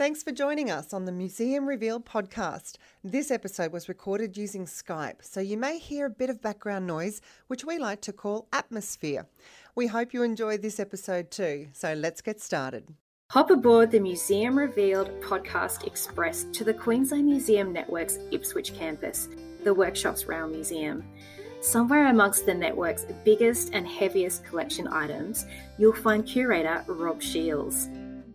Thanks for joining us on the Museum Revealed podcast. This episode was recorded using Skype, so you may hear a bit of background noise, which we like to call atmosphere. We hope you enjoy this episode too, so let's get started. Hop aboard the Museum Revealed podcast express to the Queensland Museum Network's Ipswich campus, the Workshops Rail Museum. Somewhere amongst the network's biggest and heaviest collection items, you'll find curator Rob Shields.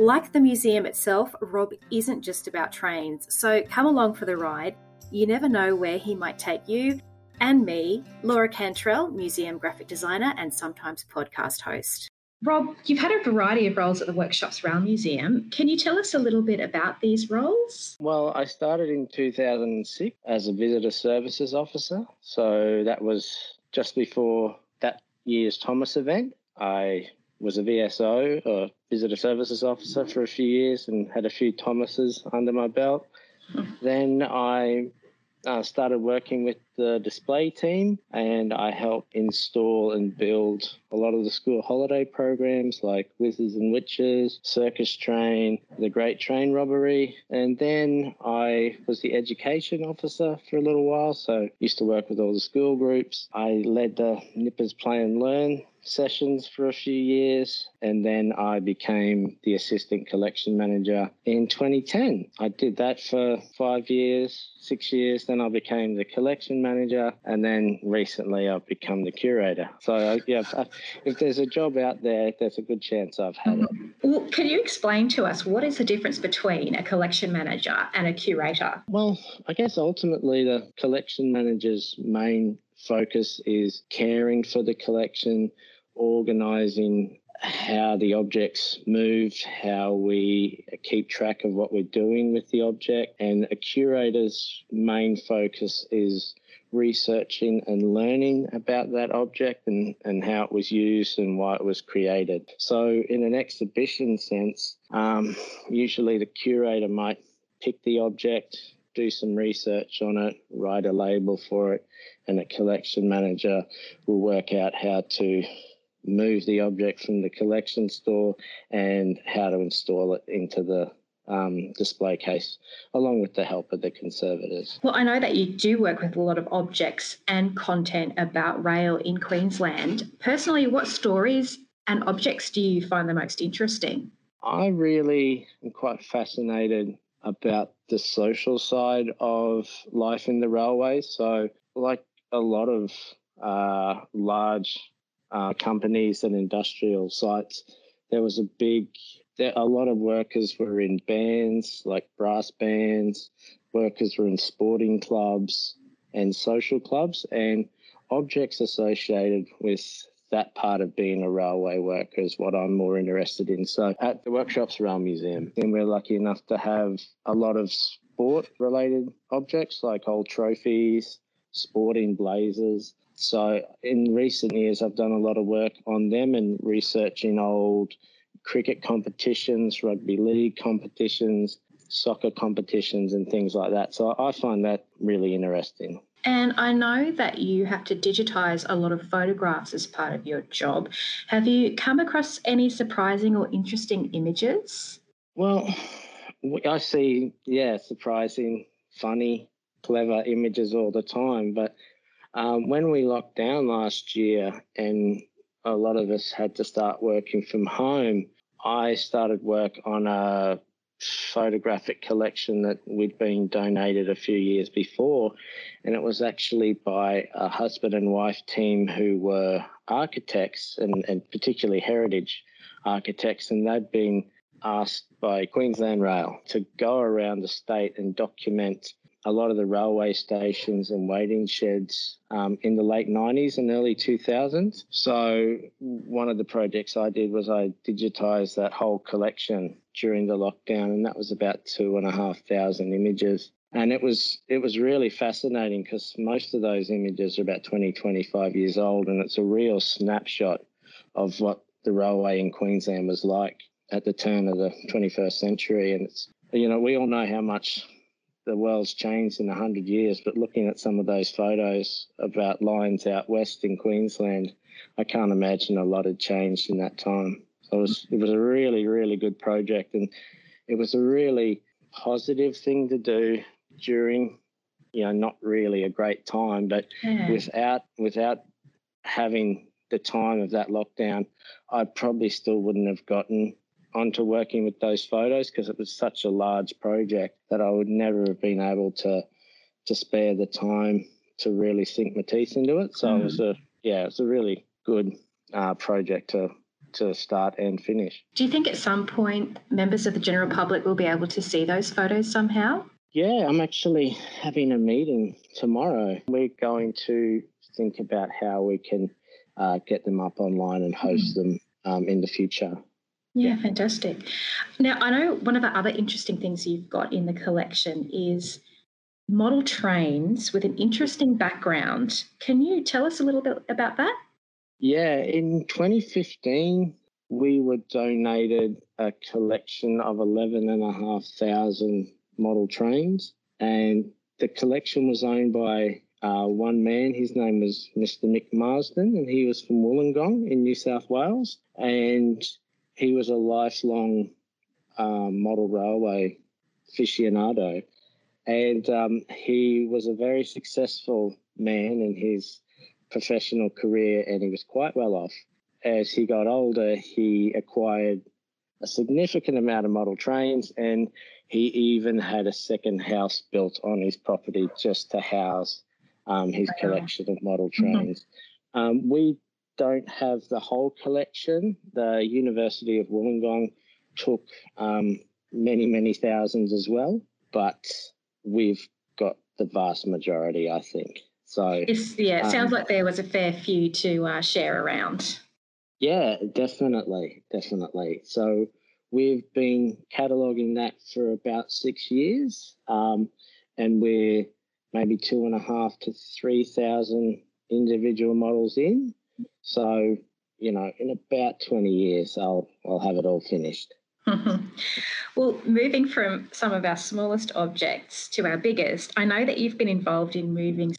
Like the museum itself, Rob isn't just about trains, so come along for the ride. You never know where he might take you, and me, Laura Cantrell, museum graphic designer and sometimes podcast host. Rob, you've had a variety of roles at the Workshops Rail Museum. Can you tell us a little bit about these roles? Well, I started in 2006 as a visitor services officer. So that was just before that year's Thomas event. I was a VSO, or visitor services officer, for a few years and had a few Thomases under my belt. then I uh, started working with the display team and I helped install and build a lot of the school holiday programs like Wizards and Witches, Circus Train, The Great Train Robbery. And then I was the education officer for a little while, so used to work with all the school groups. I led the Nippers Play and Learn sessions for a few years and then I became the assistant collection manager in 2010. I did that for five years, six years, then I became the collection manager and then recently I've become the curator. So, uh, yeah, uh, if there's a job out there, there's a good chance I've had it. Well, can you explain to us what is the difference between a collection manager and a curator? Well, I guess ultimately the collection manager's main focus is caring for the collection, organising how the objects move, how we keep track of what we're doing with the object. And a curator's main focus is researching and learning about that object and, and how it was used and why it was created. So, in an exhibition sense, um, usually the curator might pick the object, do some research on it, write a label for it, and a collection manager will work out how to move the object from the collection store and how to install it into the um, display case, along with the help of the conservators. Well, I know that you do work with a lot of objects and content about rail in Queensland. Personally, what stories and objects do you find the most interesting? I really am quite fascinated about the social side of life in the railway. So, like a lot of uh, large uh, companies and industrial sites, there was a big, there, a lot of workers were in bands like brass bands, workers were in sporting clubs and social clubs, and objects associated with that part of being a railway worker is what I'm more interested in. So at the Workshops Rail Museum, and we're lucky enough to have a lot of sport related objects like old trophies, sporting blazers, so in recent years, I've done a lot of work on them and researching old cricket competitions, rugby league competitions, soccer competitions, and things like that. So I find that really interesting. And I know that you have to digitize a lot of photographs as part of your job. Have you come across any surprising or interesting images? Well, I see, yeah, surprising, funny, clever images all the time. But um, when we locked down last year and a lot of us had to start working from home, I started work on a photographic collection that we'd been donated a few years before. And it was actually by a husband and wife team who were architects and, and particularly heritage architects. And they'd been asked by Queensland Rail to go around the state and document a lot of the railway stations and waiting sheds um, in the late 90s and early 2000s. So, one of the projects I did was I digitized that whole collection during the lockdown, and that was about two and a half thousand images. And it was it was really fascinating because most of those images are about 20, 25 years old, and it's a real snapshot of what the railway in Queensland was like at the turn of the 21st century. And it's you know we all know how much the world's changed in 100 years, but looking at some of those photos about lines out west in Queensland, I can't imagine a lot had changed in that time. So it was, it was a really, really good project. And, it was a really positive thing to do during, you know, not really a great time, but Yeah. without without having the time of that lockdown, I probably still wouldn't have gotten onto working with those photos because it was such a large project that I would never have been able to to spare the time to really sink my teeth into it. So it was a yeah, it was a really good uh, project to to start and finish. Do you think at some point members of the general public will be able to see those photos somehow? Yeah, I'm actually having a meeting tomorrow. We're going to think about how we can uh, get them up online and host them um, in the future. Yeah, fantastic. Now, I know one of the other interesting things you've got in the collection is model trains with an interesting background. Can you tell us a little bit about that? Yeah, in 2015, we were donated a collection of 11,500 model trains, and the collection was owned by uh, one man. His name was Mr. Nick Marsden, and he was from Wollongong in New South Wales, and he was a lifelong um, model railway aficionado, and um, he was a very successful man in his professional career, and he was quite well off. As he got older, he acquired a significant amount of model trains, and he even had a second house built on his property just to house um, his collection of model trains. Um, we don't have the whole collection. The University of Wollongong took um, many, many thousands as well, but we've got the vast majority, I think. So, It's, yeah, it Um, sounds like there was a fair few to uh, share around. yeah, definitely, definitely. So we've been cataloguing that for about six years, um, and we're maybe two and a half to three thousand individual models in. So you know, in about twenty years, I'll I'll have it all finished. well, moving from some of our smallest objects to our biggest, I know that you've been involved in moving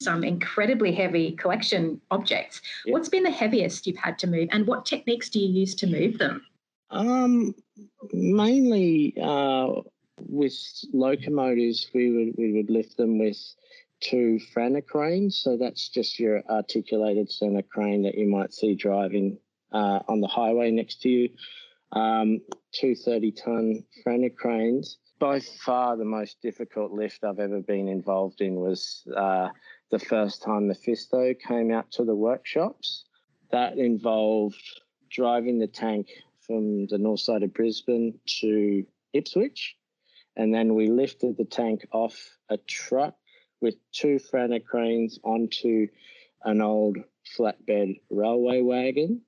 some incredibly heavy collection objects. Yeah. What's been the heaviest you've had to move, and what techniques do you use to move them? Um, mainly uh, with locomotives, we would we would lift them with two cranes. So that's just your articulated center crane that you might see driving uh, on the highway next to you. Um, two 30 ton cranes. By far the most difficult lift I've ever been involved in was uh, the first time Mephisto came out to the workshops. That involved driving the tank from the north side of Brisbane to Ipswich. And then we lifted the tank off a truck with two cranes onto an old flatbed railway wagon.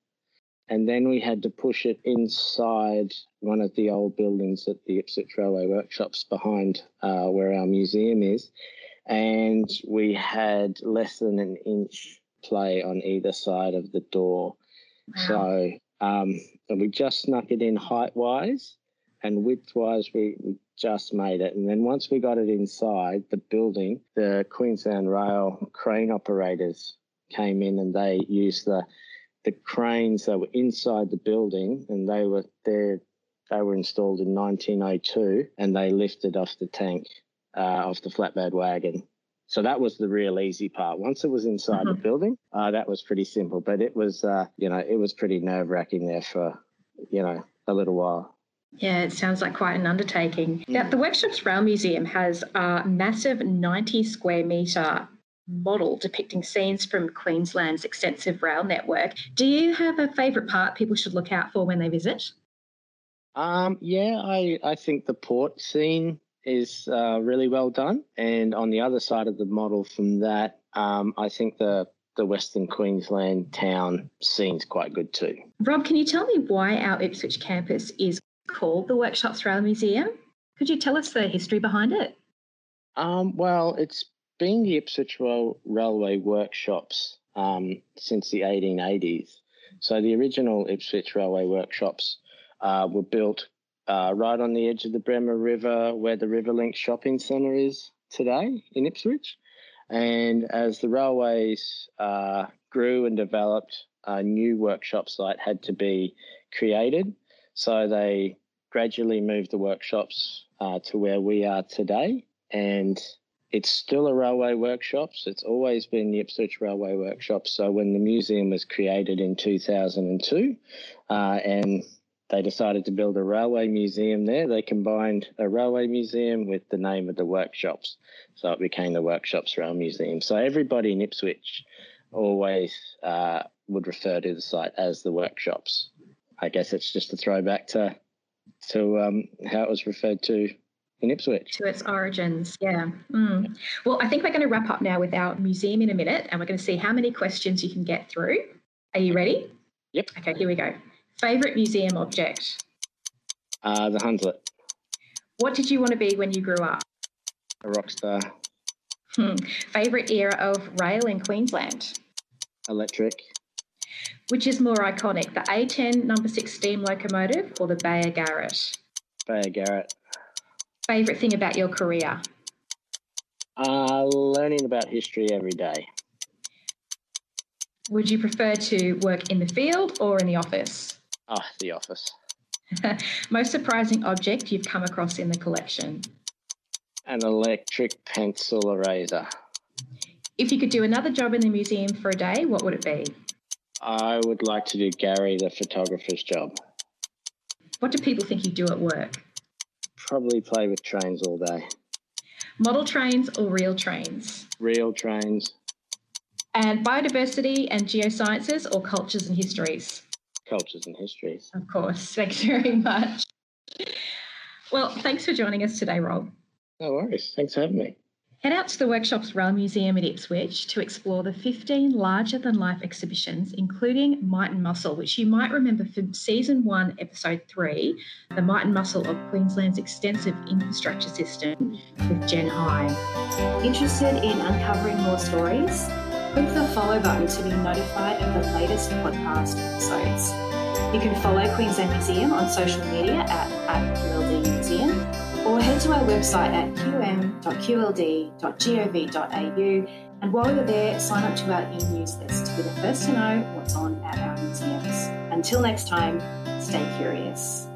And then we had to push it inside one of the old buildings at the Ipswich Railway Workshops behind uh, where our museum is. And we had less than an inch play on either side of the door. So um, and we just snuck it in height wise and width wise, we, we just made it. And then once we got it inside the building, the Queensland Rail crane operators came in and they used the the cranes that were inside the building and they were there they were installed in 1902 and they lifted off the tank uh, off the flatbed wagon so that was the real easy part. Once it was inside the building, uh, that was pretty simple. But it was, uh, you know, it was pretty nerve wracking there for, you know, a little while. Yeah, it sounds like quite an undertaking. Now, the Workshops Rail Museum has a massive 90 square metre model depicting scenes from Queensland's extensive rail network. Do you have a favourite part people should look out for when they visit? Um, yeah, I, I think the port scene is uh, really well done. And on the other side of the model from that, um, I think the the Western Queensland town scene's quite good too. Rob, can you tell me why our Ipswich campus is called the Workshops Rail Museum? Could you tell us the history behind it? Um, well, it's been the Ipswich Railway Workshops um, since the 1880s. So the original Ipswich Railway Workshops uh, were built uh, right on the edge of the Bremer River, where the Riverlink Shopping Centre is today in Ipswich. And as the railways uh, grew and developed, a new workshop site had to be created. So they gradually moved the workshops uh, to where we are today. And it's still a railway workshops. It's always been the Ipswich Railway Workshop. So when the museum was created in 2002, uh, and they decided to build a railway museum there, they combined a railway museum with the name of the workshops. So it became the Workshops Rail Museum. So everybody in Ipswich always uh, would refer to the site as the workshops. I guess it's just a throwback to to um, how it was referred to in Ipswich. To its origins, yeah. Mm. Well, I think we're going to wrap up now with our museum in a minute and we're going to see how many questions you can get through. Are you ready? Yep. Okay, here we go. Favourite museum object? Uh, the Hunslet. What did you want to be when you grew up? A rock star. Hmm. Favourite era of rail in Queensland? Electric. Which is more iconic, the A10 number six steam locomotive or the Beyer Garratt? Beyer Garratt. Favourite thing about your career? Uh, learning about history every day. Would you prefer to work in the field or in the office? Oh, the office. Most surprising object you've come across in the collection? An electric pencil eraser. If you could do another job in the museum for a day, what would it be? I would like to do Gary, the photographer's job. What do people think you do at work? Probably play with trains all day. Model trains or real trains? Real trains. And biodiversity and geosciences or cultures and histories? Cultures and histories. Of course. Thanks very much. Well, thanks for joining us today, Rob. No worries. Thanks for having me. Head out to the Workshops Rail Museum at Ipswich to explore the 15 larger than life exhibitions, including Might and Muscle, which you might remember from season one, episode three, the Might and Muscle of Queensland's extensive infrastructure system with Jen High. Interested in uncovering more stories? Click the follow button to be notified of the latest podcast episodes. You can follow Queensland Museum on social media at, at Museum or head to our website at qm.qld.gov.au and while you're there, sign up to our e-news list to be the first to know what's on at our museums. Until next time, stay curious.